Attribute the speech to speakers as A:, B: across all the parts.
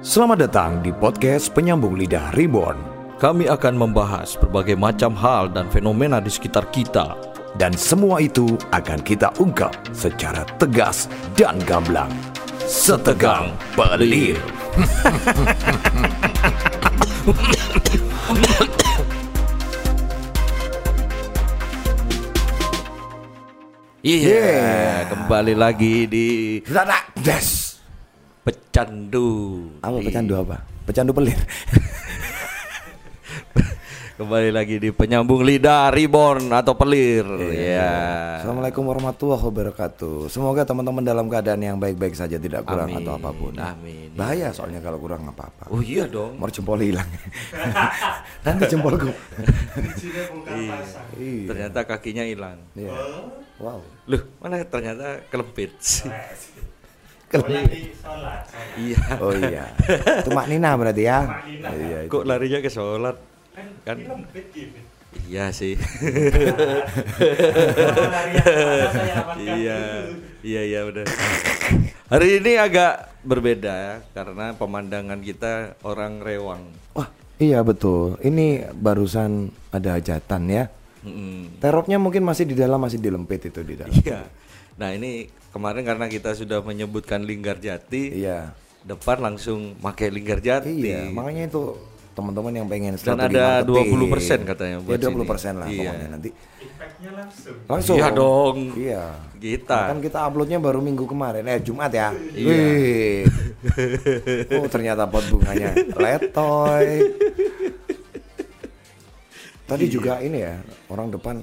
A: Selamat datang di podcast Penyambung Lidah Reborn
B: Kami akan membahas berbagai macam hal dan fenomena di sekitar kita.
A: dan semua itu akan kita ungkap secara tegas dan gamblang. Setegang pelir.
B: Iya,
A: Yeah.
B: kembali lagi di
A: Zana Des.
B: Pecandu.
A: Apa
B: Di-
A: pecandu apa? Pecandu pelir.
B: Kembali lagi di penyambung lidah reborn atau pelir. Ya.
A: Assalamualaikum warahmatullahi wabarakatuh. Semoga teman-teman dalam keadaan yang baik-baik saja tidak kurang
B: Amin.
A: atau apa pun.
B: Amin.
A: Bahaya soalnya kalau kurang apa-apa.
B: Oh iya dong.
A: Mau jempol hilang. Nanti jempolku.
B: Iya.
A: Iya.
B: Ternyata kakinya hilang.
A: Iya. Wow.
B: Loh, mana ternyata kelempit. iya.
A: Oh iya. Itu Nina berarti ya. Iya. itu.
B: Kok larinya ke sholat? Kan Iya sih. iya, iya, iya benar. Hari ini agak berbeda ya, karena pemandangan kita orang rewang.
A: Wah, iya betul. Ini barusan ada hajatan ya.
B: Mm-mm.
A: Teropnya mungkin masih di dalam, masih dilempit itu di dalam.
B: Iya. Nah ini kemarin karena kita sudah menyebutkan Linggar Jati,
A: Iya.
B: depan langsung pakai Linggar Jati.
A: Iya, makanya itu teman-teman yang pengen
B: Dan ada
A: marketing.
B: 20% katanya
A: Ya
B: buat
A: 20%
B: sini.
A: lah
B: Iya.
A: pokoknya nanti. langsung.
B: Iya dong.
A: Iya.
B: Kita.
A: Kan kita uploadnya baru minggu kemarin, eh Jumat ya.
B: Iya.
A: Wih. Oh ternyata pot bunganya letoy. Tadi
B: Iya.
A: juga ini ya orang depan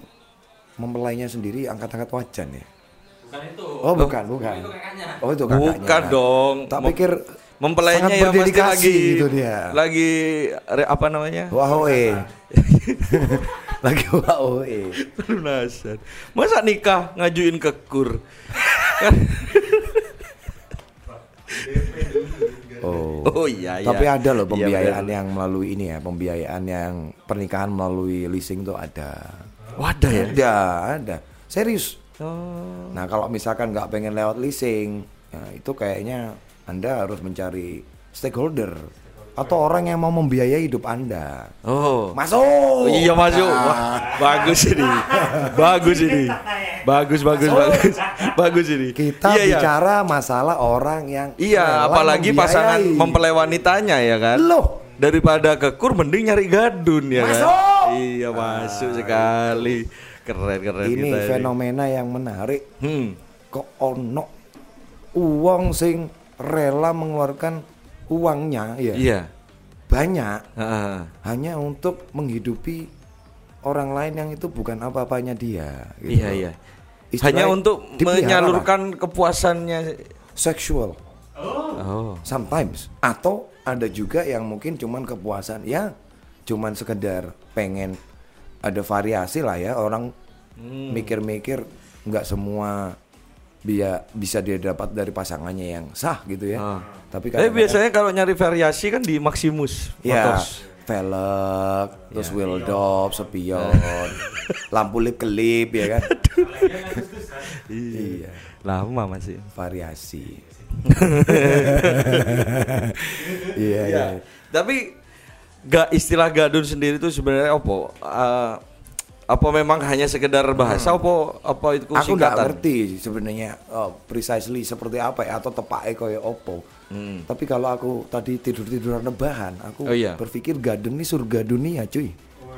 A: mempelainya sendiri angkat-angkat wajan ya.
C: Bukan itu.
A: Oh bukan, bukan. Oh itu kakaknya.
B: Bukan dong.
A: Tak pikir
B: Mempelainya
A: sangat
B: ya pasti
A: berdedikasi
B: lagi
A: gitu dia.
B: lagi re- apa namanya?
A: Wah oe. Lagi wah oe.
B: Pelunasan. Masa nikah ngajuin ke kur? Kan-
A: Oh.
B: oh iya iya.
A: Tapi ada loh
B: Iya,
A: pembiayaan
B: benar.
A: yang melalui ini ya, pembiayaan yang pernikahan melalui leasing tuh ada.
B: Oh, ada ya?
A: Ada, ada. Serius.
B: Oh.
A: Nah kalau misalkan nggak pengen lewat leasing, ya itu kayaknya anda harus mencari stakeholder atau orang yang mau membiayai hidup anda.
B: Oh.
A: Masuk.
B: Oh, iya masuk. Wah, bagus ini. Bagus ini. Bagus bagus bagus. Bagus ini.
A: Kita
B: Iya, iya.
A: bicara masalah orang yang
B: Iya, apalagi pasangan
A: membiayai.
B: mempelai wanitanya ya kan.
A: Loh.
B: Daripada ke kur mending nyari gadun ya kan.
A: Masuk.
B: Iya, masuk sekali. Keren keren
A: Ini
B: kita
A: fenomena yang menarik.
B: Hmm.
A: Kok ono uang sing rela mengeluarkan uangnya ya
B: Iya.
A: banyak
B: Heeh.
A: hanya untuk menghidupi orang lain yang itu bukan apa-apanya dia. gitu.
B: Iya iya.
A: Istilahnya
B: Hanya untuk
A: dipelihara lah.
B: menyalurkan kepuasannya.
A: seksual
B: Oh.
A: sometimes atau ada juga yang mungkin cuman kepuasan ya cuman sekedar pengen ada variasi lah ya orang
B: Hmm.
A: mikir-mikir nggak semua dia bisa dia dapat dari pasangannya yang sah gitu ya
B: Ah.
A: tapi kadang-kadang-
B: biasanya kalau nyari variasi kan di Maximus
A: ya
B: Motors.
A: velg terus
B: Ya.
A: wheel dop spion lampu lip kelip ya kan iya
B: Lama masih.
A: variasi iya iya
B: Ya. Tapi gak istilah gadun sendiri itu sebenarnya apa? Eh, apa memang hanya sekedar bahasa apa apa itu
A: Hmm. aku nggak ngerti sebenarnya oh, precisely seperti apa ya atau tepatnya kayak opo
B: Hmm.
A: tapi kalau aku tadi tidur tiduran rebahan aku
B: Oh, iya.
A: berpikir gadun ini surga dunia cuy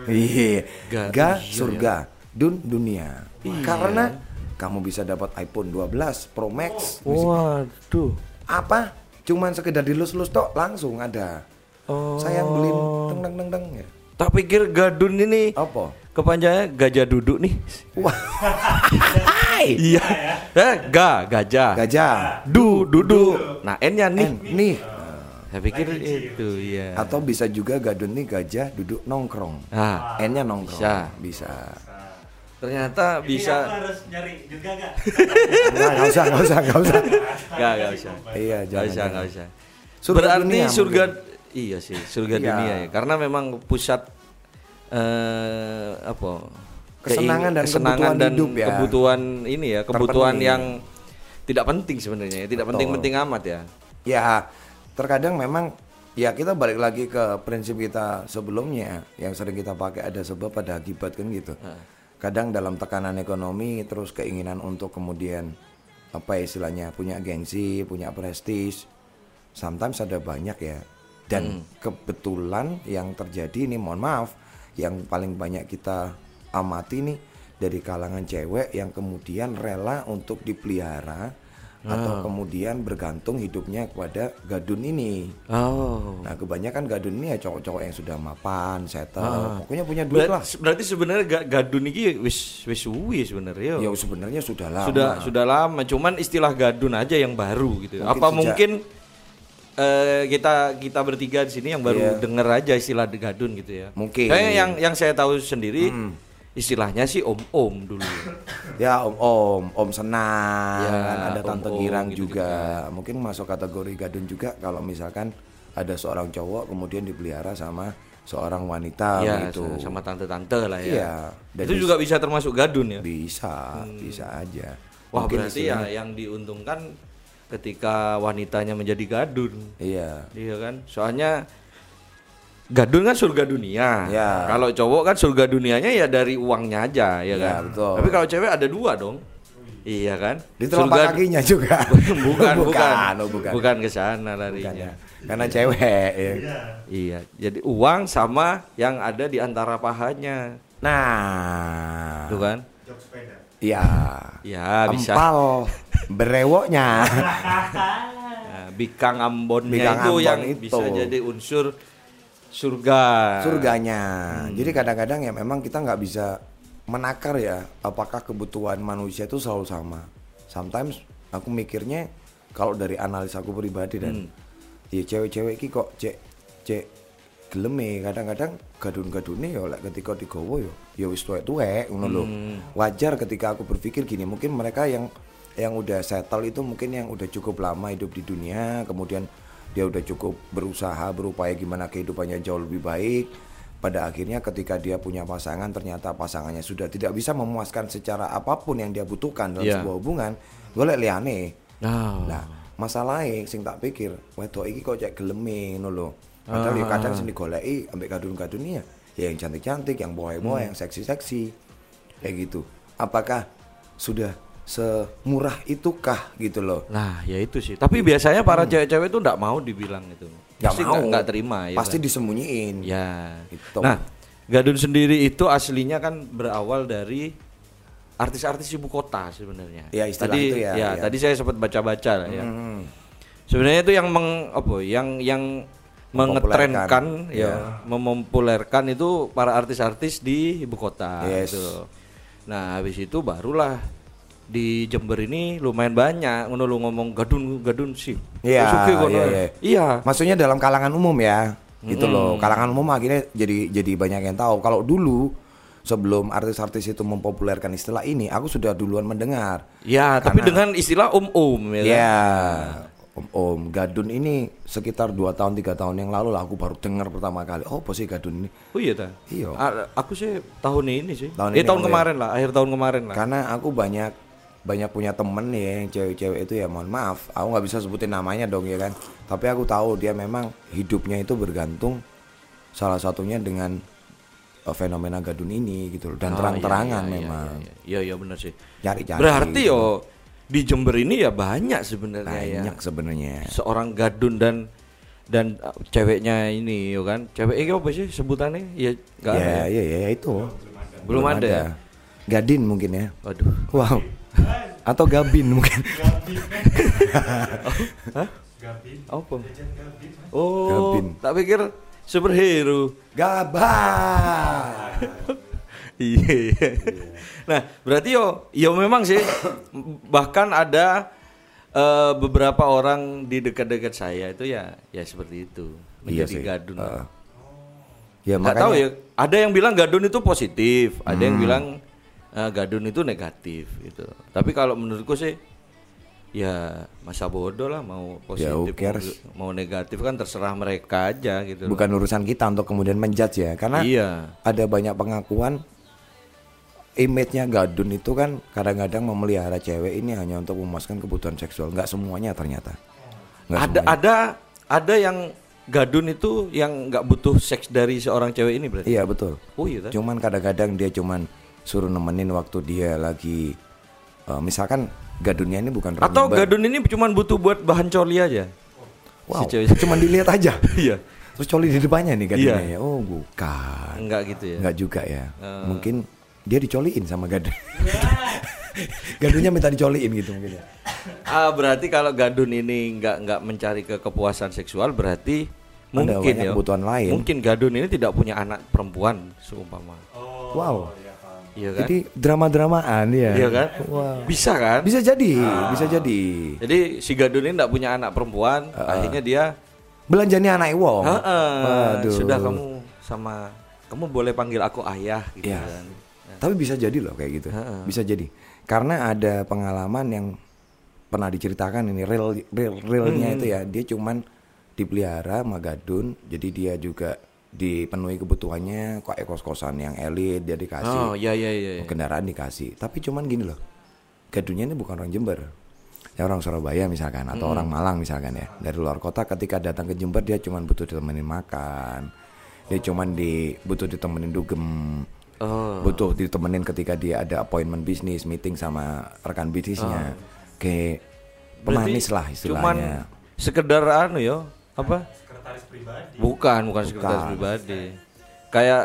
A: iya
B: Gadun,
A: ga
B: iya,
A: surga dun dunia
B: Iya.
A: karena kamu bisa dapat iPhone 12 Pro Max
B: Waduh.
A: apa cuman sekedar dilus-lus tok langsung ada
B: Oh.
A: sayang beliin teng teng teng teng ya
B: Tak pikir gadun ini
A: apa
B: kepanjangannya gajah duduk nih.
A: wah
B: Iya. Eh, ga gajah.
A: gajah
B: Du duduk. Nah, N-nya nih.
A: N nih
B: Saya pikir itu ya.
A: atau bisa juga gadun nih gajah duduk nongkrong
B: Nah,
A: N-nya nongkrong
B: Bisa.
A: bisa
B: ternyata
C: Ini
B: bisa
C: aku harus nyari juga gak?
A: Nggak, nggak usah nggak usah nggak usah
B: Gak, gak usah.
A: iya
B: Gak
A: jangan
B: usah,
A: jangan.
B: gak usah.
A: Surga
B: Berarti
A: dunia
B: surga
A: mungkin.
B: Iya sih, surga
A: Iya.
B: dunia ya. Karena memang pusat eh apa?
A: Kesenangan dan kebutuhan
B: dan
A: hidup ya.
B: Kebutuhan ini ya, kebutuhan
A: Terpenuhi.
B: yang tidak penting sebenarnya, ya. tidak penting-penting amat ya.
A: ya terkadang memang Ya kita balik lagi ke prinsip kita sebelumnya yang sering kita pakai ada sebab ada akibat kan gitu. Kadang dalam tekanan ekonomi terus keinginan untuk kemudian apa ya istilahnya punya gengsi, punya prestis. Sometimes ada banyak ya. Dan kebetulan yang terjadi ini mohon maaf yang paling banyak kita amati nih dari kalangan cewek yang kemudian rela untuk dipelihara atau kemudian bergantung hidupnya kepada gadun ini.
B: Oh.
A: Nah kebanyakan gadun ini ya cowok-cowok yang sudah mapan, settle, pokoknya punya duit lah.
B: Berarti, sebenarnya ga- gadun ini wis wis suwi sebenarnya.
A: Ya sebenarnya sudah lama.
B: sudah sudah lama, cuman istilah gadun aja yang baru gitu.
A: Mungkin
B: Apa
A: sejak-
B: mungkin eh, kita kita bertiga di sini yang baru
A: Iya.
B: denger aja istilah gadun gitu ya?
A: Mungkin.
B: Kayaknya yang yang saya tahu sendiri istilahnya sih om-om dulu.
A: Ya om om, om senang,
B: Ya,
A: kan ada tante
B: om-om
A: girang
B: gitu-gitu
A: juga. Mungkin masuk kategori gadun juga kalau misalkan ada seorang cowok kemudian dipelihara sama seorang wanita
B: ya,
A: gitu.
B: sa- sama tante-tante lah ya.
A: Iya. Dan
B: Itu juga bisa termasuk gadun ya.
A: bisa, bisa aja.
B: Wah,
A: Mungkin
B: berarti ya yang diuntungkan ketika wanitanya menjadi gadun.
A: Iya.
B: Iya kan? Soalnya gadun kan surga dunia.
A: Ya.
B: Kalau cowok kan surga dunianya ya dari uangnya aja, ya
A: Ya,
B: kan?
A: betul.
B: Tapi kalau cewek ada dua dong. Iya kan?
A: Di telapak
B: Surga-
A: kakinya juga.
B: bukan, bukan,
A: oh, bukan.
B: bukan ke sana
A: Bukan
B: larinya.
A: ya. Karena cewek ya.
B: Iya, jadi uang sama yang ada di antara pahanya,
A: Nah.
B: tuh kan?
A: Iya.
B: Ya bisa.
A: Empal berewoknya.
B: Nah, bikang Ambonnya
A: Bikang
B: itu
A: Ambon
B: yang
A: itu.
B: bisa jadi unsur surga.
A: surganya.
B: Hmm.
A: Jadi kadang-kadang ya memang kita nggak bisa menakar ya apakah kebutuhan manusia itu selalu sama. Sometimes aku mikirnya kalau dari analis aku pribadi dan
B: Hmm.
A: ya cewek-cewek ki kok cek cek geleme kadang-kadang gadun-gadune ya lek ketika digowo ya ya wis tuwek-tuwek ngono lho.
B: Hmm.
A: Wajar ketika aku berpikir gini, mungkin mereka yang yang udah settle itu mungkin yang udah cukup lama hidup di dunia, kemudian dia udah cukup berusaha berupaya gimana kehidupannya jauh lebih baik. Pada akhirnya ketika dia punya pasangan ternyata pasangannya sudah tidak bisa memuaskan secara apa pun yang dia butuhkan dalam
B: Iya.
A: sebuah hubungan, golek liane.
B: Nah,
A: Nah, masalahnya sing tak pikir, wedok iki kok cek geleme ngono lho. Padahal ya kadang sing digoleki ambek gadun-gadun ya, ya yang cantik-cantik, yang boy-boy, yang seksi-seksi. Kayak gitu. Apakah sudah semurah itukah gitu loh?
B: Nah, ya itu sih. Tapi biasanya para cewek-cewek itu enggak mau dibilang itu.
A: Nggak Hmm. mau.
B: nggak- terima ya.
A: Pasti
B: kan?
A: disembunyiin.
B: Ya.
A: Gitu.
B: Nah, Gadun sendiri itu aslinya kan berawal dari artis-artis ibu kota sebenarnya.
A: Ya, istilah
B: tadi,
A: itu ya, ya.
B: tadi saya sempat baca-baca lah ya.
A: Hmm.
B: Sebenarnya itu yang meng apa yang yang mengetrenkan
A: Mempopulerkan,
B: ya, mempopulerkan itu para artis-artis di ibu kota
A: Yes.
B: gitu. Nah, habis itu barulah di Jember ini lumayan banyak ngono lu ngomong gadun gadun sih.
A: Iya, iya, iya.
B: Iya.
A: Maksudnya dalam kalangan umum ya, gitu loh. Kalangan umum akhirnya jadi jadi banyak yang tahu. Kalau dulu sebelum artis-artis itu mempopulerkan istilah ini, aku sudah duluan mendengar.
B: Ya, tapi dengan istilah um-um ya. kan?
A: Ya, Om Om Gadun ini sekitar 2 tahun 3 tahun yang lalu lah aku baru dengar pertama kali. Oh, apa sih Gadun ini?
B: Oh iya ta?
A: Iya.
B: Aku sih tahun ini sih.
A: Tahun
B: eh
A: ini
B: tahun
A: kamu ya?
B: kemarin lah, akhir tahun kemarin lah.
A: Karena aku banyak banyak punya temen nih yang cewek-cewek itu ya mohon maaf aku nggak bisa sebutin namanya dong ya kan tapi aku tahu dia memang hidupnya itu bergantung salah satunya dengan uh, fenomena gadun ini gitu loh dan
B: Oh,
A: terang-terangan
B: iya, iya,
A: memang
B: Iya, iya, iya benar sih.
A: cari-cari
B: Berarti
A: gitu.
B: yo di Jember ini ya banyak sebenarnya ya.
A: banyak sebenarnya
B: Seorang gadun dan dan uh, ceweknya ini yo kan. Cewek ini apa sih sebutannya? Ya enggak ada.
A: ya
B: ya?
A: ya ya itu
B: Belum ada ya?
A: Gadin mungkin ya
B: Waduh.
A: wow atau Gabin mungkin
B: Apa? Oh,
A: Gabin.
B: tak pikir superhero.
A: Gabar
B: Iya. iya. Nah, berarti yo yo memang sih bahkan ada eh, beberapa orang di dekat-dekat saya itu ya ya seperti itu
A: Iya
B: menjadi
A: sih.
B: gadun.
A: Uh, ya
B: Nggak
A: makanya
B: tahu ya. Ada yang bilang gadun itu positif, ada
A: Hmm.
B: yang bilang eh, gadun itu negatif gitu. Tapi kalau menurutku sih ya masa bodoh lah mau
A: Ya,
B: positif
A: cares?
B: mau, mau negatif kan terserah mereka aja gitu. loh.
A: bukan urusan kita untuk kemudian menjudge ya karena
B: Iya.
A: ada banyak pengakuan image-nya gadun itu kan kadang-kadang memelihara cewek ini hanya untuk memuaskan kebutuhan seksual nggak semuanya ternyata nggak
B: ada
A: semuanya.
B: ada ada yang gadun itu yang nggak butuh seks dari seorang cewek ini berarti?
A: Iya betul.
B: Oh iya. kan?
A: Cuman kadang-kadang dia cuman suruh nemenin waktu dia lagi eh, misalkan gadunnya ini bukan
B: Atau gadun ini cuma butuh buat bahan coli aja?
A: Wow,
B: si cewek.
A: cuman dilihat aja.
B: Iya.
A: Terus coli di depannya nih gadunnya
B: Iya.
A: ya. Oh, bukan.
B: Enggak gitu ya?
A: Enggak juga ya.
B: Eh.
A: Mungkin dia dicoliin sama gadun. Gadunnya minta dicoliin gitu mungkin ya.
B: Ah berarti kalau gadun ini nggak nggak mencari ke kepuasan seksual berarti
A: Ada
B: mungkin ya.
A: kebutuhan lain.
B: Mungkin gadun ini tidak punya anak perempuan seumpama.
A: Wow.
B: Iya kan?
A: Jadi drama-dramaan ya.
B: Iya kan?
A: Wow.
B: Bisa kan?
A: Bisa jadi, bisa jadi.
B: Jadi si gadun ini tidak punya anak perempuan, akhirnya dia
A: Belanjanya anak wong.
B: "Heeh,
A: Waduh.
B: sudah kamu sama kamu boleh panggil aku ayah gitu
A: Iya.
B: kan.
A: Tapi bisa jadi loh kayak gitu.
B: Heeh.
A: Bisa jadi. Karena ada pengalaman yang pernah diceritakan ini real real realnya
B: Hmm.
A: itu ya dia cuman dipelihara sama gadun jadi dia juga dipenuhi kebutuhannya kok kos-kosan yang elit dia dikasih
B: Oh iya iya iya.
A: kendaraan dikasih tapi cuman gini loh gadunnya ini bukan orang Jember ya orang Surabaya misalkan atau
B: Hmm.
A: orang Malang misalkan ya dari luar kota ketika datang ke Jember dia cuman butuh ditemenin makan dia cuman di butuh ditemenin dugem
B: Oh.
A: butuh ditemenin ketika dia ada appointment bisnis meeting sama rekan bisnisnya kayak
B: Berarti
A: pemanis lah
B: Cuman
A: istilahnya
B: sekedar anu yo, apa?
C: Sekretaris pribadi.
B: Bukan, bukan sekretaris
A: Bukan.
B: pribadi. Kayak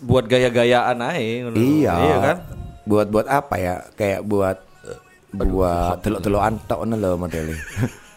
B: buat gaya-gayaan aja.
A: iya
B: Iya kan?
A: buat buat apa ya kayak buat buat telok-telokan tok ngono lho modelnya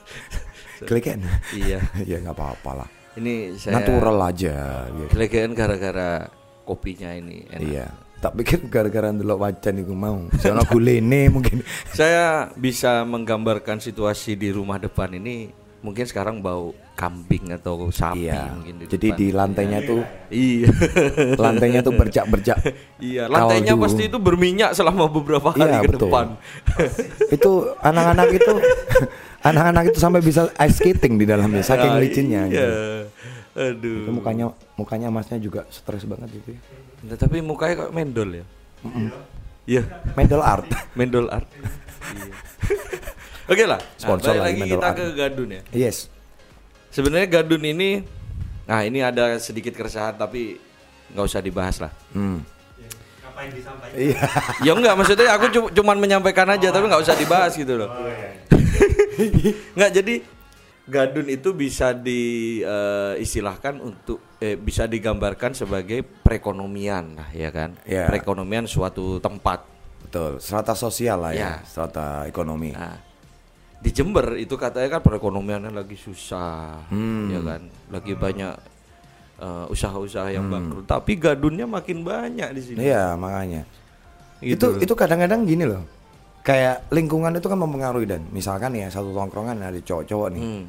A: Kelikan.
B: Iya.
A: ya nggak apa-apa lah.
B: Ini saya
A: Natural aja. gitu.
B: Kelegean gara-gara kopinya ini enak.
A: Iya. Tak pikir gara-gara ndelok wajan iku mau. Sono gulene mungkin.
B: Saya bisa menggambarkan situasi di rumah depan ini mungkin sekarang bau kambing atau sapi
A: Iya.
B: mungkin di
A: Jadi
B: depan.
A: di lantainya tuh
B: Iya.
A: lantainya tuh berjak-berjak.
B: iya, lantainya
A: kaldu.
B: pasti itu berminyak selama beberapa hari
A: Iya,
B: ke
A: betul.
B: depan.
A: itu anak-anak itu anak-anak itu sampai bisa ice skating di dalamnya saking
B: Nah,
A: licinnya
B: Iya.
A: gitu.
B: Aduh.
A: Itu mukanya mukanya masnya juga stres banget gitu ya.
B: Nah, tapi mukanya kok mendol ya? Iya,
A: Medal art.
B: mendol art. Iya. Oke lah,
A: Sponsor
B: nah,
A: lagi
B: lagi
A: Mendol
B: kita
A: Art.
B: ke gadun ya.
A: yes.
B: Sebenarnya gadun ini, nah ini ada sedikit keresahan tapi nggak usah dibahas lah.
A: Hmm.
C: Ngapain disampaikan?
A: Iya.
B: ya enggak, maksudnya aku cu- cuman menyampaikan aja tapi nggak usah dibahas gitu loh.
C: Oh iya.
B: Nggak jadi gadun itu bisa diistilahkan untuk eh, bisa digambarkan sebagai perekonomian lah ya kan.
A: Ya.
B: Perekonomian suatu tempat.
A: Betul. Strata sosial lah ya,
B: Ya.
A: strata ekonomi.
B: Nah, di Jember itu katanya kan perekonomiannya lagi susah,
A: Hmm.
B: ya kan, lagi banyak eh, usaha-usaha yang bangkrut. Tapi gadunnya makin banyak di sini.
A: Iya, makanya.
B: Gitu.
A: Itu itu kadang-kadang gini loh. Kayak lingkungan itu kan mempengaruhi dan misalkan ya satu tongkrongan ada cowok-cowok nih.
B: Hmm.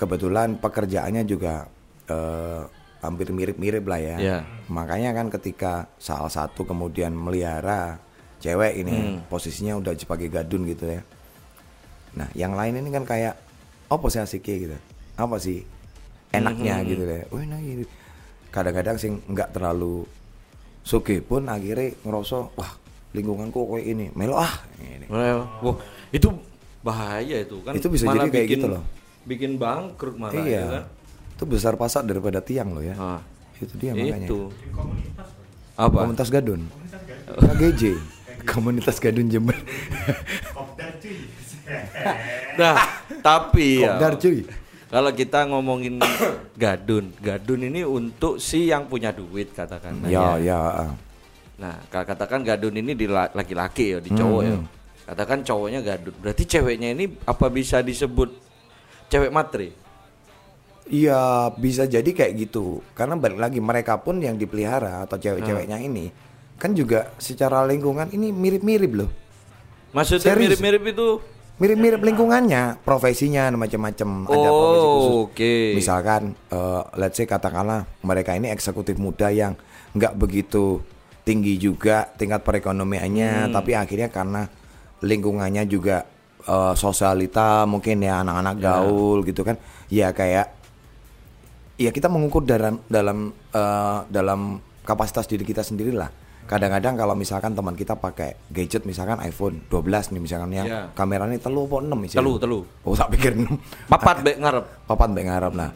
A: Kebetulan pekerjaannya juga eh, hampir mirip-mirip lah ya.
B: Iya.
A: Makanya kan ketika salah satu kemudian melihara cewek ini
B: Hmm.
A: posisinya udah sebagai gadun gitu ya. Nah, yang lain ini kan kayak apa sih asiknya gitu. Apa sih enaknya
B: Hmm,
A: gitu deh. Wih, nah gitu. Kadang-kadang sing nggak terlalu suge pun akhirnya ngerasa wah lingkunganku kayak ini melo ah ini.
B: Well, wah, itu bahaya itu kan.
A: Itu bisa
B: malah
A: jadi kayak
B: bikin,
A: gitu loh.
B: Bikin bangkrut malah
A: iya
B: ya kan.
A: itu besar pasak daripada tiang loh ya
B: Ah,
A: itu dia makanya
B: itu. Apa?
A: komunitas gadun KGJ komunitas gadun Jember.
B: Nah, tapi ya. Kalau kita ngomongin gadun, gadun ini untuk si yang punya duit katakan.
A: ya ya ah.
B: Nah, kalau katakan gadun ini di la- laki-laki ya, di cowok ya.
A: Hmm.
B: Katakan cowoknya gadun. Berarti ceweknya ini apa bisa disebut cewek matre?
A: Iya bisa jadi kayak gitu karena balik lagi mereka pun yang dipelihara atau cewek-ceweknya
B: Ah.
A: ini kan juga secara lingkungan ini mirip-mirip loh
B: Maksudnya mirip-mirip itu
A: mirip-mirip lingkungannya profesinya macam-macam ada profesi
B: Oh,
A: khusus
B: oke.
A: misalkan eh, let's say katakanlah mereka ini eksekutif muda yang nggak begitu tinggi juga tingkat perekonomiannya
B: Hmm.
A: tapi akhirnya karena lingkungannya juga eh, sosialita mungkin ya anak-anak gaul gitu kan. Ya kayak ya kita mengukur dalam dalam eh, dalam kapasitas diri kita sendiri lah kadang-kadang kalau misalkan teman kita pakai gadget misalkan iPhone 12 nih misalkan yang
B: Ya.
A: kameranya telu apa 6 misalnya
B: telu telu.
A: oh tak pikir 6
B: Papat bek ngarep.
A: papat mbak ngarep nah.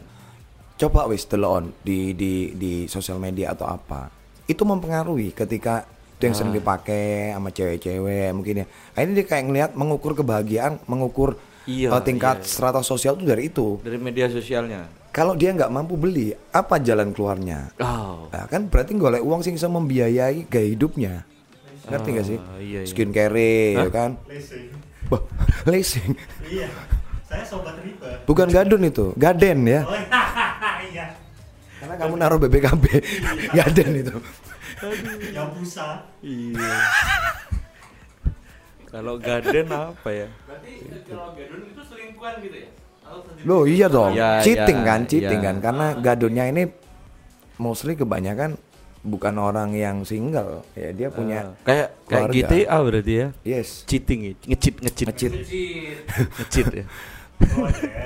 A: Coba wis delon di di di sosial media atau apa. Itu mempengaruhi ketika itu yang sering dipakai sama cewek-cewek mungkin ya akhirnya dia kayak ngelihat mengukur kebahagiaan mengukur
B: Iya,
A: eh, tingkat strata sosial itu dari itu
B: Dari media sosialnya.
A: kalau dia nggak mampu beli apa jalan keluarnya
B: Oh.
A: Nah, kan berarti golek uang sing bisa membiayai gaya hidupnya. Ngerti gak sih?
B: Ah, iya, iya.
A: Skincare ya kan.
C: Leasing.
A: Wah, leasing.
C: Iya. Saya sobat riba.
A: Bukan gadun itu, gaden ya.
C: Oh iya.
A: Karena kamu naruh BBKB. gaden itu.
C: Yang busa.
B: Iya. Kalau garden apa ya?
D: Berarti kalau gadun itu selingkuhan gitu ya?
A: Loh iya dong.
B: Ya,
A: cheating
B: ya,
A: kan, cheating
B: ya.
A: kan. Karena gadunnya ini mostly kebanyakan bukan orang yang single. Ya dia punya
B: Kayak kayak
A: keluarga.
B: GTA berarti ya.
A: Yes.
B: Cheating ya, ngecit ngecit
A: Ngecit.
B: Ngecit ya.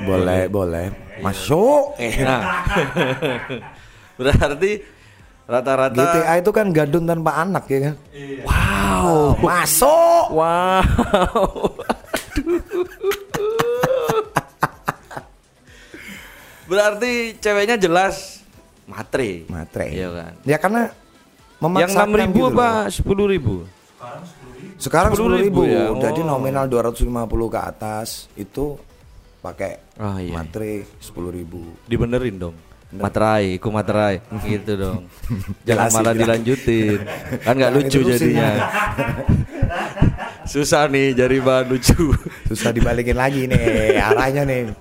A: Boleh, boleh. Masuk. Eh.
B: Nah. berarti rata-rata
A: GTA itu kan gadun tanpa anak ya kan.
B: Wow.
A: Masuk.
B: Wow. Berarti ceweknya jelas matre.
A: Matre.
B: Iya kan.
A: Ya karena
B: Yang enam ribu
A: gitu
B: apa
A: loh.
B: sepuluh ribu?
A: Sekarang
B: 10.000
A: 10.000
B: ya?
A: Jadi
B: Oh.
A: nominal 250 ke atas itu pakai
B: Ah, iya.
A: matre 10.000.
B: Dibenerin dong. Materai, ku materai, gitu dong. Jangan malah dilanjutin, kan nggak lucu jadinya. Susah nih jadi bahan lucu.
A: Susah dibalikin lagi nih arahnya nih.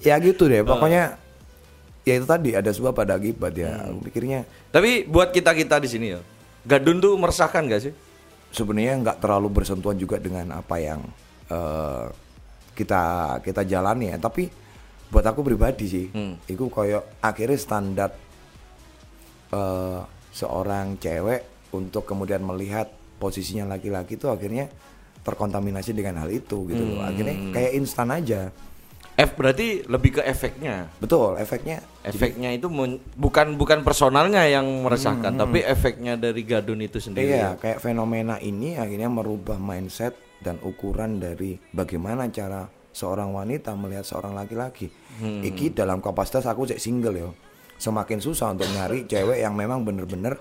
A: Ya gitu deh, pokoknya ya itu tadi ada sebab pada akibat ya. Aku pikirnya
B: Tapi buat kita kita di sini ya, gadun tuh meresahkan gak sih?
A: sebenarnya nggak terlalu bersentuhan juga dengan apa yang eh, kita kita jalani ya. Tapi buat aku pribadi sih,
B: Hmm.
A: itu koyo akhirnya standar eh, seorang cewek untuk kemudian melihat posisinya laki-laki itu akhirnya terkontaminasi dengan hal itu gitu loh. Akhirnya kayak instan aja.
B: F berarti lebih ke efeknya.
A: Betul, efeknya
B: Efeknya itu men- bukan bukan personalnya yang meresahkan, tapi efeknya dari gadun itu sendiri.
A: Iya, kayak fenomena ini akhirnya merubah mindset dan ukuran dari bagaimana cara seorang wanita melihat seorang laki-laki.
B: Hmm.
A: Iki dalam kapasitas aku cek single yo. Semakin susah untuk nyari cewek yang memang bener-bener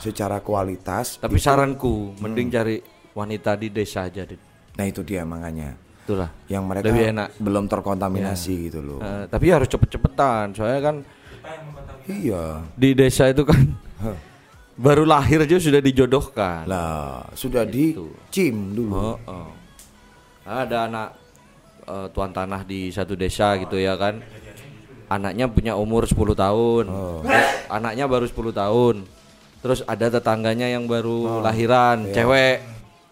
A: secara kualitas.
B: Tapi saranku mending cari wanita di desa aja, Dit.
A: Nah itu dia makanya.
B: Itulah.
A: Yang mereka
B: Lebih enak.
A: belum terkontaminasi gitu loh.
B: Eh, tapi harus cepet-cepetan, soalnya kan
A: Iya.
B: di desa itu kan baru lahir aja sudah dijodohkan.
A: Lah, sudah di cim dulu.
B: Oh, oh. Ada anak eh, tuan tanah di satu desa gitu ya kan. Anaknya punya umur 10 tahun. Eh, anaknya baru 10 tahun. Terus ada tetangganya yang baru lahiran, cewek.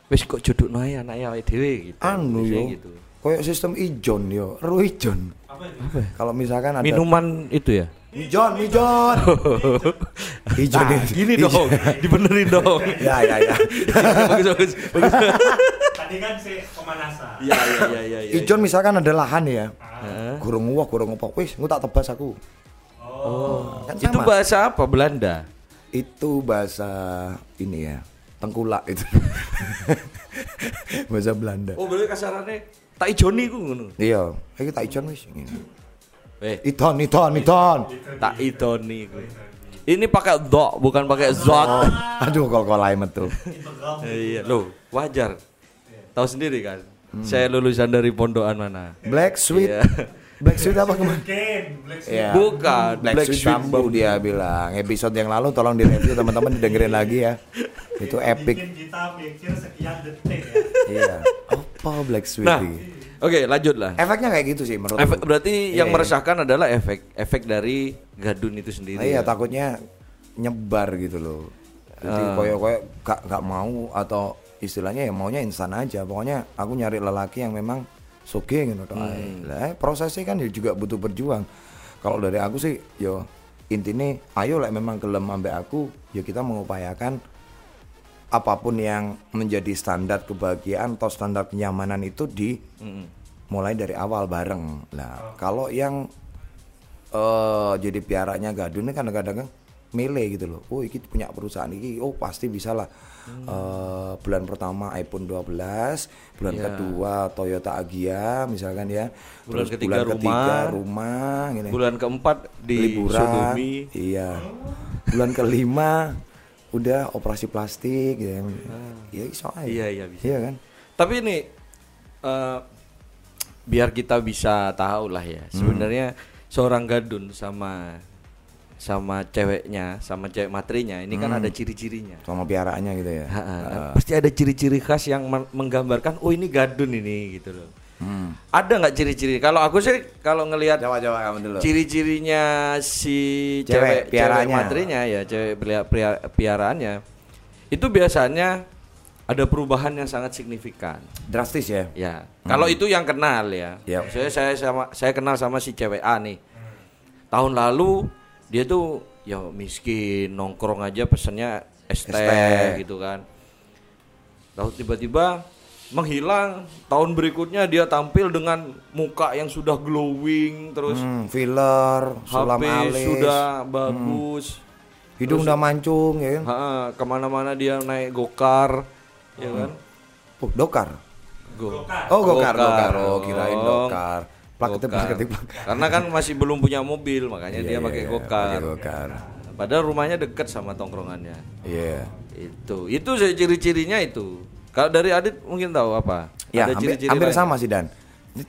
B: Wis kok jodoh noe anaknya awake dhewe gitu.
A: Anu yo.
B: gitu.
A: Kayak sistem ijon yo, ru ijon. Kalau misalkan ada
B: Minuman itu ya?
A: Ijon, ijon. Ijon
B: Nah,
A: ini-
B: gini
A: ijon.
B: dong, dibenerin dong.
A: ya ya ya.
B: bagus bagus. bagus.
C: Tadi kan si pemanasan.
B: Iya iya iya iya. iya.
A: Ijon misalkan ada lahan ya.
B: Heeh.
A: Gurung wah, gurung apa. Wis, engko tak tebas aku.
C: Oh.
A: Kan
B: Itu
A: sama.
B: bahasa apa? Belanda.
A: Itu bahasa ini ya. Tengkulak itu. bahasa Belanda.
B: Oh, berarti kasarannya tak ijoni ku ngono.
A: Iya, iki tak ijon wis ngene.
B: Eh,
A: Iton, iton, iton.
B: tak idoni ku. Ini pakai do, bukan pakai zot.
A: Aduh, kol-kolai metu.
C: Integral.
B: iya, loh, wajar. Tahu sendiri kan? Saya lulusan dari pondokan mana?
A: Black sweet.
B: Iya.
A: Black sweet apa kemarin?
C: Ken, Black Sheep.
A: Iya.
B: Bukan,
A: Black,
B: Black
A: Sweet
B: Sweet
A: Bambu dia bilang. Episode yang lalu tolong direview teman-teman didengerin lagi ya. Itu epic.
C: Bikin kita mikir sekian detik ya.
A: iya. Apa Black Sweet
B: Nah, oke, lanjut lah.
A: Efeknya kayak gitu sih menurut
B: Efek, berarti yang
A: Iya.
B: meresahkan adalah efek efek dari gadun itu sendiri.
A: Nah, iya
B: ya?
A: takutnya nyebar gitu loh. Jadi
B: Ah.
A: koyo-koyo gak, gak mau atau istilahnya ya maunya instan aja. Pokoknya aku nyari lelaki yang memang soge gitu.
B: Hmm.
A: Lah prosesnya kan juga butuh berjuang. Kalau dari aku sih yo intinya ayo lah memang gelem ambek aku ya kita mengupayakan apa pun yang menjadi standar kebahagiaan atau standar kenyamanan itu di mulai dari awal bareng. Nah, kalau yang eh jadi piaranya gadun ini kadang-kadang milih gitu loh. Oh, iki punya perusahaan iki. Oh, pasti bisa lah. Eh, bulan pertama iPhone 12, bulan
B: Iya.
A: kedua Toyota Agya misalkan ya.
B: Bulan
A: Terus
B: ketiga
A: bulan ketiga
B: rumah.
A: rumah gini.
B: bulan keempat di
A: liburan.
B: sodomi.
A: Iya. Bulan kelima udah operasi plastik ya. Iya, iso aja.
B: Iya, iya, bisa.
A: Iya kan?
B: Tapi ini eh, biar kita bisa tahu lah ya, sebenarnya seorang gadun sama sama ceweknya, sama cewek matrinya ini kan ada ciri-cirinya.
A: Sama piaraannya gitu ya.
B: Ha, ha, dan pasti ada ciri-ciri khas yang men- menggambarkan oh ini gadun ini gitu loh.
A: Hmm.
B: Ada nggak ciri-ciri? Kalau aku sih kalau ngelihat
A: Coba-coba kamu dulu.
B: ciri-cirinya si
A: Cewek,
B: cewek matrinya ya cewek pria- piaraannya itu biasanya ada perubahan yang sangat signifikan
A: Drastis ya.
B: ya kalau itu yang kenal ya
A: Yap.
B: saya saya sama saya kenal sama si cewek A nih tahun lalu dia tuh ya miskin nongkrong aja pesennya es teh. gitu kan lalu tiba-tiba menghilang tahun berikutnya dia tampil dengan muka yang sudah glowing terus
A: Hmm, filler, sulam
B: HP
A: alis,
B: sudah bagus.
A: hidung udah mancung ya kan.
B: Ha, ke mana-mana dia naik gokar, ya kan?
A: Oh, dokar.
B: Go.
A: Oh, gokar,
B: Gokar.
A: gokar. Oh, kirain
B: Oh,
A: dokar. Plak ketip, plak
B: Gokar. Karena kan masih belum punya mobil, makanya dia
A: Iya,
B: pakai
A: iya,
B: gokar.
A: gokar.
B: Padahal rumahnya dekat sama tongkrongannya.
A: Iya.
B: Itu, itu sih ciri-cirinya itu. Kalau dari Adit mungkin tahu apa?
A: Ya,
B: Ada
A: hampir,
B: ciri-ciri
A: hampir
B: lain?
A: sama sih Dan.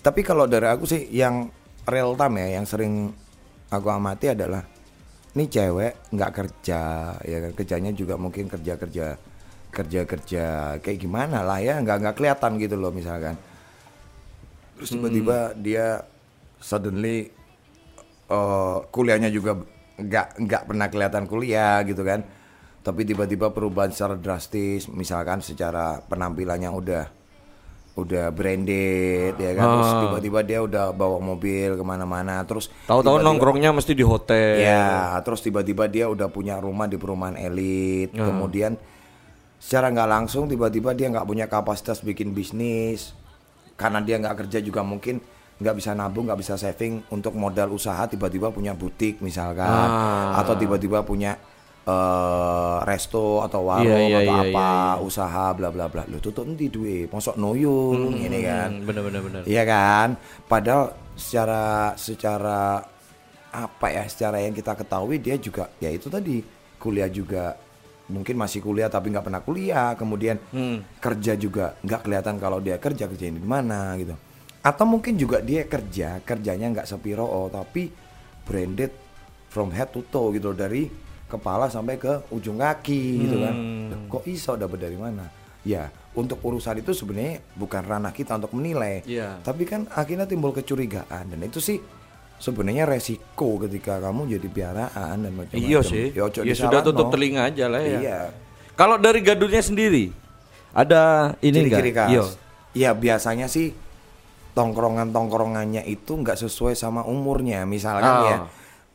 A: Tapi kalau dari aku sih yang real time ya, yang sering aku amati adalah ini cewek nggak kerja, ya kan kerjanya juga mungkin kerja kerja kerja kerja kayak gimana lah ya, nggak nggak kelihatan gitu loh misalkan. Terus tiba-tiba dia suddenly eh, kuliahnya juga nggak nggak pernah kelihatan kuliah gitu kan tapi tiba-tiba perubahan secara drastis misalkan secara penampilannya udah udah branded ya kan terus
B: Ah.
A: tiba-tiba dia udah bawa mobil ke mana-mana terus
B: Tahu-tahu nongkrongnya mesti di hotel.
A: Ya, terus tiba-tiba dia udah punya rumah di perumahan elit. Kemudian secara nggak langsung tiba-tiba dia nggak punya kapasitas bikin bisnis karena dia nggak kerja juga mungkin nggak bisa nabung, nggak bisa saving untuk modal usaha. Tiba-tiba punya butik misalkan,
B: Ah.
A: atau tiba-tiba punya eh, resto atau warung
B: Iya, iya,
A: atau
B: iya,
A: apa
B: iya,
A: usaha bla bla bla. Lu tutup nanti duit, mosok noyung ini kan.
B: Hmm, bener-bener bener.
A: Iya kan? Padahal secara secara apa ya? Secara yang kita ketahui dia juga ya itu tadi kuliah juga mungkin masih kuliah tapi nggak pernah kuliah. Kemudian
B: Hmm.
A: kerja juga nggak kelihatan kalau dia kerja kerja di mana gitu. Atau mungkin juga dia kerja kerjanya nggak sepiro oh, tapi branded from head to toe gitu dari kepala sampai ke ujung kaki gitu kan.
B: Hmm.
A: Kok iso dapat dari mana? Ya, untuk urusan itu sebenarnya bukan ranah kita untuk menilai.
B: Iya.
A: Tapi kan akhirnya timbul kecurigaan dan itu sih sebenarnya resiko ketika kamu jadi piaraan dan macam-macam.
B: Iya sih.
A: Ya,
B: Ya sudah tutup telinga aja lah ya.
A: Iya.
B: Kalau dari gadunnya sendiri ada ini
A: Ciri-ciri
B: enggak?
A: khas.
B: Iya.
A: Ya biasanya sih tongkrongan-tongkrongannya itu nggak sesuai sama umurnya. Misalkan
B: Ah.
A: ya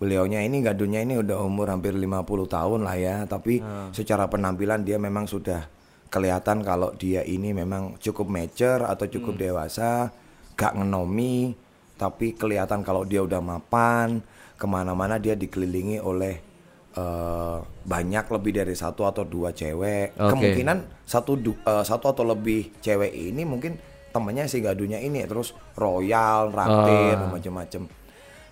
A: beliaunya ini gadunnya ini udah umur hampir 50 tahun lah ya, tapi
B: Ah.
A: secara penampilan dia memang sudah kelihatan kalau dia ini memang cukup mature atau cukup
B: Hmm.
A: dewasa, gak ngenomi, tapi kelihatan kalau dia udah mapan, ke mana-mana dia dikelilingi oleh eh, banyak lebih dari satu atau dua cewek.
B: Oke.
A: Kemungkinan satu du- eh, satu atau lebih cewek ini mungkin temennya si gadunya ini terus royal, raktir,
B: Ah.
A: macam-macam.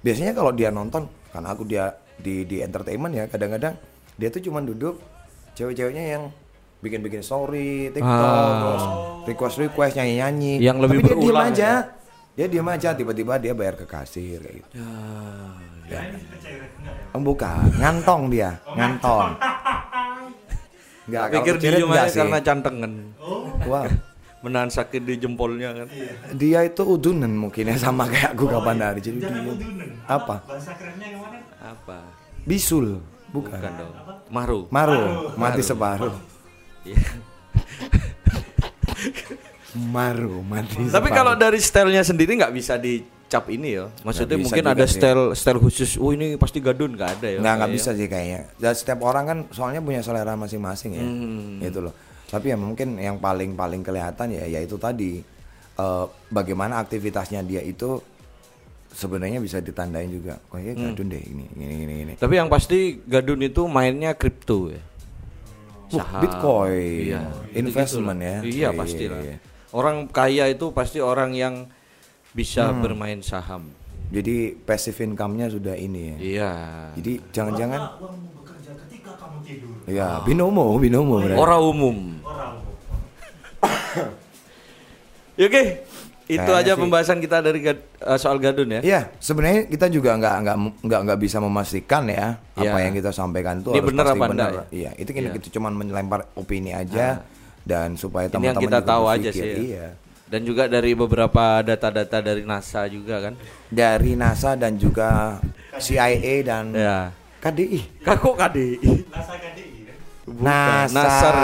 A: Biasanya kalau dia nonton, karena aku dia di di entertainment ya, kadang-kadang dia tuh cuma duduk cewek-ceweknya yang bikin-bikin story, TikTok,
B: Ah.
A: terus request-request nyanyi-nyanyi.
B: Yang lebih
A: Tapi dia diem
B: berulang
A: aja.
B: ya?
A: Dia diem aja, tiba-tiba dia bayar ke kasir kayak gitu.
C: Ya, ya?
A: Oh, bukan, ngantong dia, ngantong. Enggak, kalau
B: Pikir aja
A: sih.
B: karena cantengan.
A: Wah,
B: Menahan sakit di jempolnya kan.
A: dia itu udunan mungkin ya sama kayak aku kapan hari. Jadi
C: Jangan
A: dia
C: udunan.
A: apa?
C: Bahasa kerennya?
B: Apa?
A: Bisul, bukan.
B: Bukan dong. Maru.
A: Maru, mati separuh.
B: Iya.
A: Maru, mati
B: Tapi
A: separuh.
B: kalau dari stylenya sendiri nggak bisa dicap ini ya. Maksudnya
A: bisa
B: mungkin ada
A: sih.
B: style style khusus. Oh ini pasti gadun nggak ada ya.
A: nggak nggak bisa sih kayaknya. Dan setiap orang kan soalnya punya selera masing-masing ya,
B: Hmm.
A: gitu loh. Tapi ya mungkin yang paling paling kelihatan ya yaitu tadi eh, bagaimana aktivitasnya dia itu sebenarnya bisa ditandain juga. Kayaknya
B: Hmm.
A: gadun deh ini, ini, ini, ini.
B: Tapi yang pasti gadun itu mainnya kripto ya.
A: Wah, Bitcoin,
B: Iya.
A: investment
B: Gitu-gitu lah.
A: ya.
B: Iya
A: Iya,
B: pasti
A: iya,
B: lah.
A: iya.
B: Orang kaya itu pasti orang yang bisa
A: Hmm.
B: bermain saham.
A: Jadi passive income-nya sudah ini ya.
B: Iya.
A: Jadi jangan-jangan
C: Apakah uangmu bekerja ketika kamu tidur.
A: ya binomo, binomo.
B: Orang umum.
C: Orang.
B: Ya, Oke. Itu
A: Kayaknya
B: aja
A: sih.
B: pembahasan kita dari gad- eh, soal gadun ya.
A: Iya, sebenarnya kita juga nggak nggak nggak nggak bisa memastikan ya
B: Iya.
A: apa yang kita sampaikan itu
B: Ini
A: harus
B: benar
A: pasti
B: apa
A: benar.
B: enggak ya?
A: Iya, itu kan
B: Iya.
A: kita cuma melempar opini aja dan supaya teman-teman
B: kita
A: juga
B: tahu aja sih. ya.
A: Iya.
B: Dan juga dari beberapa data-data dari NASA juga kan.
A: Dari NASA dan juga CIA dan
B: Ya.
A: KDI.
B: Kakok KDI.
C: Nasa KDI kan.
A: NASA.
B: Nasar.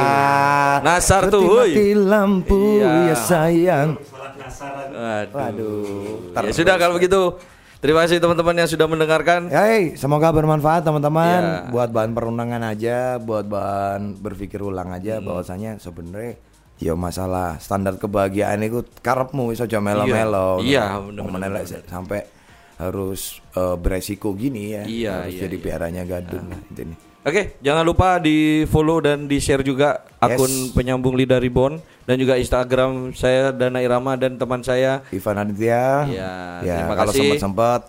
B: Nasar tuh, woi.
A: lampu
B: Iya.
A: ya sayang.
C: Sholat nasaran.
B: Waduh.
A: Waduh.
B: Ya sudah kalau begitu. Terima kasih teman-teman yang sudah mendengarkan.
A: Hey, semoga bermanfaat teman-teman.
B: Iya.
A: Buat bahan perundangan aja, buat bahan berpikir ulang
B: Hmm.
A: aja. Bahwasanya sebenarnya ya masalah standar kebahagiaan itu karepmu iso aja melo-melo.
B: Iya,
A: Pemenang lek sampai harus eh, beresiko gini ya.
B: Iya,
A: harus
B: iya,
A: jadi
B: iya.
A: piaranya gadun lah itu nih.
B: Oke, jangan lupa di follow dan di share juga akun
A: Yes.
B: penyambung lidah Reborn dan juga Instagram saya Dana Irama dan teman saya.
A: Ivan Aditya.
B: Iya,
A: ya,
B: terima
A: kalau
B: kasih.
A: sempat-sempat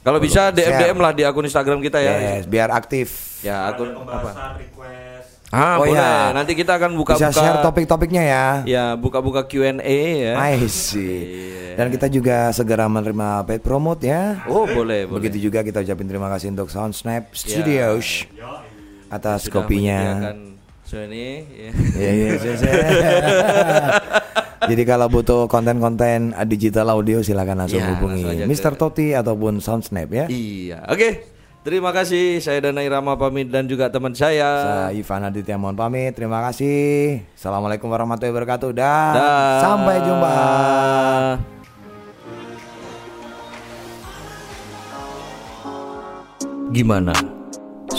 B: Kalau bisa DM. DM lah di akun Instagram kita ya.
A: yes, biar aktif.
B: Ya
C: Ada
B: akun apa?
C: request.
B: Ah,
A: Oh,
B: boleh.
A: iya.
B: Nanti kita akan buka-buka
A: Bisa share topik-topiknya ya.
B: Ya, buka-buka Q&A ya.
A: I see. Dan kita juga segera menerima paid promote ya.
B: Oh, boleh, boleh.
A: Begitu juga kita ucapin terima kasih untuk Sound Snap Studios
C: Yo,
A: atas
B: Sudah
A: kopinya.
B: ini ya.
A: Iya iya iya. Jadi kalau butuh konten-konten digital audio silakan langsung
B: Iya,
A: hubungi
B: langsung
A: Mr.
B: ke-
A: Toti ataupun Sound Snap ya.
B: Iya. Oke. Terima kasih saya Dana Irama pamit dan juga teman saya.
A: Saya Ivan Aditya mohon pamit. Terima kasih. Assalamualaikum warahmatullahi wabarakatuh. Dan
B: Dah.
A: sampai jumpa.
B: Gimana?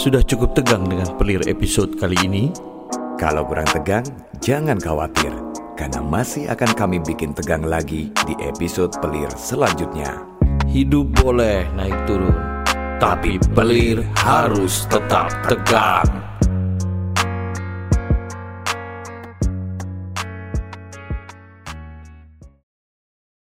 B: Sudah cukup tegang dengan pelir episode kali ini?
A: Kalau kurang tegang, jangan khawatir. Karena masih akan kami bikin tegang lagi di episode pelir selanjutnya.
B: Hidup boleh naik turun, tapi pelir harus tetap tegang.